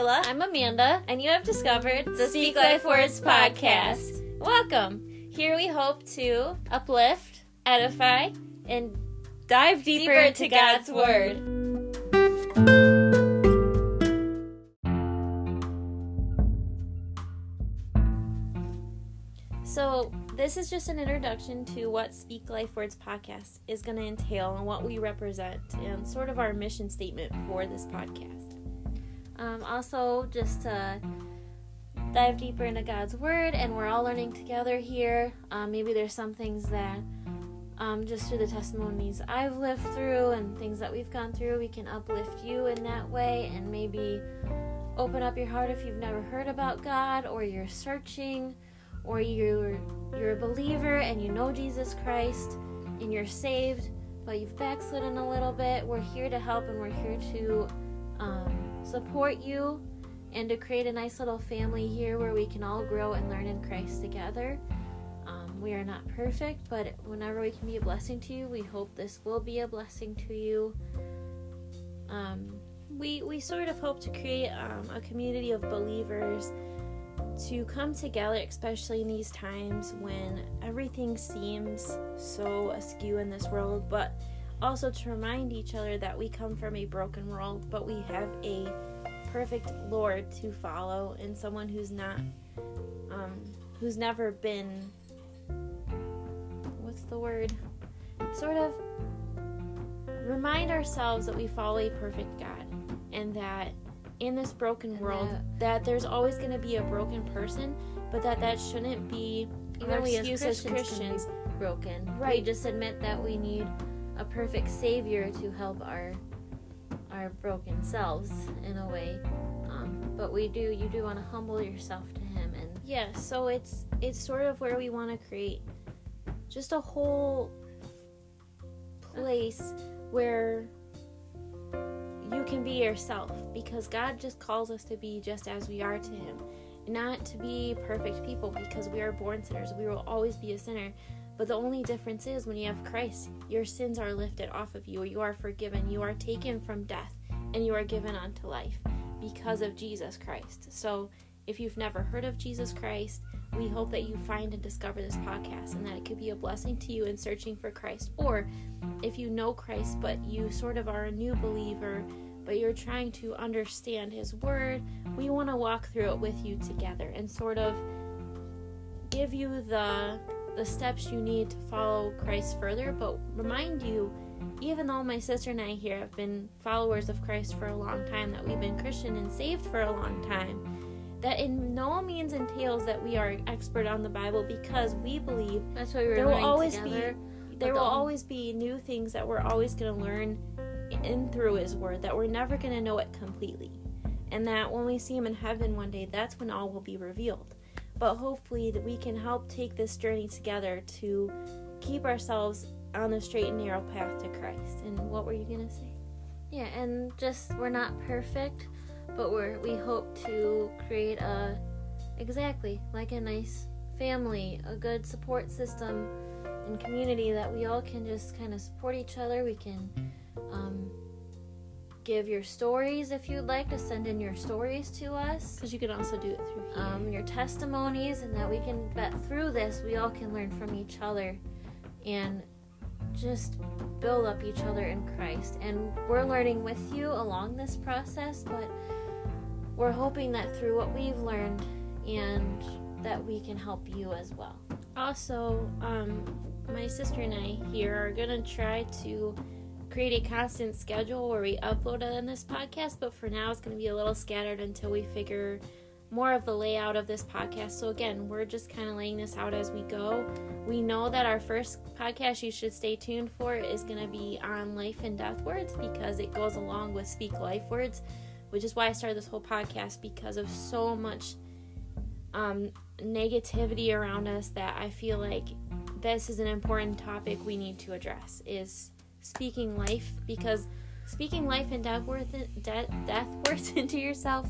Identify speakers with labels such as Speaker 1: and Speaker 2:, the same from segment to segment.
Speaker 1: Kayla.
Speaker 2: I'm Amanda,
Speaker 1: and you have discovered
Speaker 2: the Speak Life Words podcast.
Speaker 1: Welcome. Here we hope to
Speaker 2: uplift,
Speaker 1: edify,
Speaker 2: and
Speaker 1: dive deeper,
Speaker 2: deeper into God's, God's Word.
Speaker 1: So, this is just an introduction to what Speak Life Words podcast is going to entail and what we represent and sort of our mission statement for this podcast. Um, also, just to dive deeper into God's Word, and we're all learning together here. Um, maybe there's some things that, um, just through the testimonies I've lived through and things that we've gone through, we can uplift you in that way and maybe open up your heart if you've never heard about God or you're searching or you're you're a believer and you know Jesus Christ and you're saved, but you've backslidden a little bit, we're here to help and we're here to um, support you and to create a nice little family here where we can all grow and learn in Christ together. Um, we are not perfect, but whenever we can be a blessing to you, we hope this will be a blessing to you. Um, we we sort of hope to create um, a community of believers to come together, especially in these times when everything seems so askew in this world, but also to remind each other that we come from a broken world, but we have a perfect Lord to follow and someone who's not, um, who's never been, what's the word? Sort of remind ourselves that we follow a perfect God and that in this broken world that, that there's always going to be a broken person, but that that shouldn't be
Speaker 2: even we as Christians, Christians
Speaker 1: broken. Right. We just admit that we need a perfect savior to help our our broken selves in a way. Um, but we do you do want to humble yourself to him and yeah, so it's it's sort of where we want to create just a whole place where you can be yourself because God just calls us to be just as we are to Him. Not to be perfect people because we are born sinners. We will always be a sinner. But the only difference is when you have Christ, your sins are lifted off of you. You are forgiven. You are taken from death and you are given unto life because of Jesus Christ. So if you've never heard of Jesus Christ, we hope that you find and discover this podcast and that it could be a blessing to you in searching for Christ. Or if you know Christ, but you sort of are a new believer, but you're trying to understand His Word, we want to walk through it with you together and sort of give you the the steps you need to follow Christ further, but remind you, even though my sister and I here have been followers of Christ for a long time, that we've been Christian and saved for a long time, that in no means entails that we are expert on the Bible because we believe
Speaker 2: that's why we there
Speaker 1: will
Speaker 2: always
Speaker 1: together, be there will always be new things that we're always going to learn in through His Word that we're never going to know it completely, and that when we see Him in heaven one day, that's when all will be revealed. But hopefully, that we can help take this journey together to keep ourselves on the straight and narrow path to Christ. And what were you going to say? Yeah, and just we're not perfect but we're we hope to create a exactly like a nice family, a good support system and community that we all can just kind of support each other. We can um, give your stories if you'd like to send in your stories to us.
Speaker 2: Because you can also do it through
Speaker 1: um, your testimonies and that we can bet through this we all can learn from each other and just build up each other in christ. And we're learning with you along this process but we're hoping that through what we've learned and that we can help you as well. Also, um, my sister and I here are going to try to create a constant schedule where we upload on this podcast, but for now it's going to be a little scattered until we figure more of the layout of this podcast. So, again, we're just kind of laying this out as we go. We know that our first podcast you should stay tuned for is going to be on life and death words because it goes along with Speak Life Words which is why I started this whole podcast because of so much um, negativity around us that I feel like this is an important topic we need to address is speaking life because speaking life and death worth de- death worth into yourself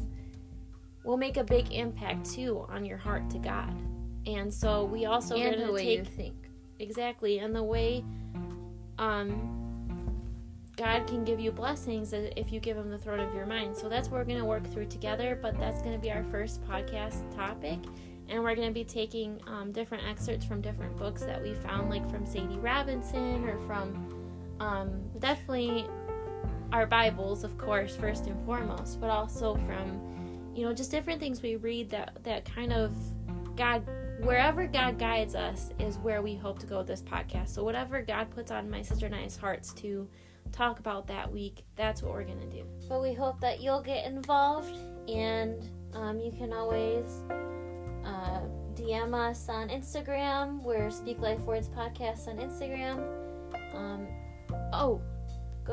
Speaker 1: will make a big impact too on your heart to God. And so we also
Speaker 2: and
Speaker 1: the
Speaker 2: way
Speaker 1: take,
Speaker 2: you think
Speaker 1: exactly and the way um God can give you blessings if you give Him the throne of your mind. So that's what we're going to work through together. But that's going to be our first podcast topic. And we're going to be taking um, different excerpts from different books that we found, like from Sadie Robertson or from um, definitely our Bibles, of course, first and foremost, but also from, you know, just different things we read that, that kind of God wherever God guides us is where we hope to go with this podcast. So whatever God puts on my sister and I's hearts to talk about that week, that's what we're gonna do.
Speaker 2: But we hope that you'll get involved, and um, you can always uh, DM us on Instagram. We're Speak Life Words Podcast on Instagram. Um,
Speaker 1: oh,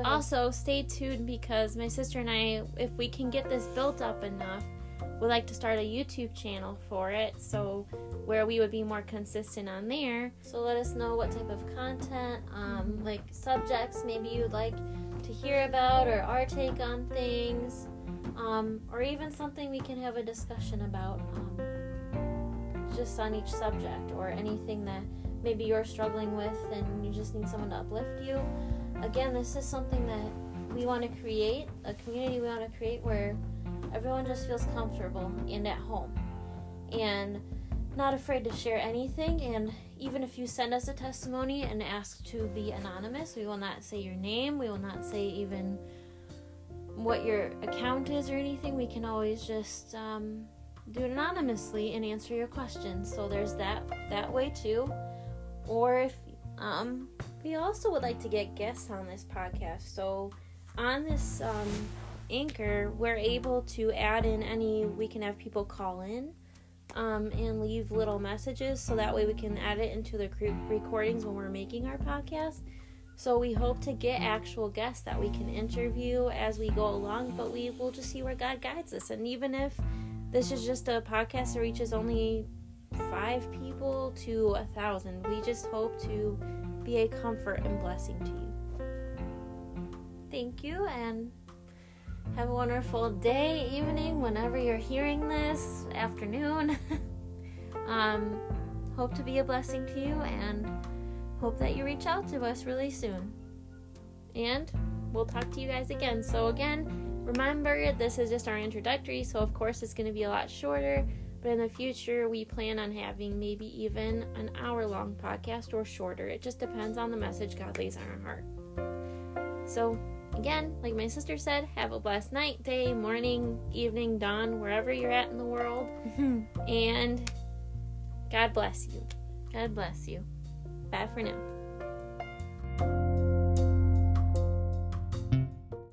Speaker 1: also stay tuned because my sister and I, if we can get this built up enough would like to start a YouTube channel for it, so where we would be more consistent on there.
Speaker 2: So let us know what type of content, um, like subjects maybe you'd like to hear about, or our take on things, um, or even something we can have a discussion about, um, just on each subject, or anything that maybe you're struggling with and you just need someone to uplift you. Again, this is something that we want to create, a community we want to create where everyone just feels comfortable and at home and not afraid to share anything. And even if you send us a testimony and ask to be anonymous, we will not say your name, we will not say even what your account is or anything. We can always just um, do it anonymously and answer your questions. So there's that that way too. Or if um, we also would like to get guests on this podcast. So on this um, Anchor, we're able to add in any, we can have people call in um, and leave little messages so that way we can add it into the recordings when we're making our podcast. So we hope to get actual guests that we can interview as we go along, but we will just see where God guides us. And even if this is just a podcast that reaches only five people to a thousand, we just hope to be a comfort and blessing to you. Thank you and have a wonderful day, evening, whenever you're hearing this, afternoon. um, hope to be a blessing to you and hope that you reach out to us really soon. And we'll talk to you guys again. So, again, remember this is just our introductory, so of course it's going to be a lot shorter. But in the future, we plan on having maybe even an hour long podcast or shorter. It just depends on the message God lays on our heart. So, Again, like my sister said, have a blessed night, day, morning, evening, dawn, wherever you're at in the world. Mm-hmm. and God bless you. God bless you. Bye for now.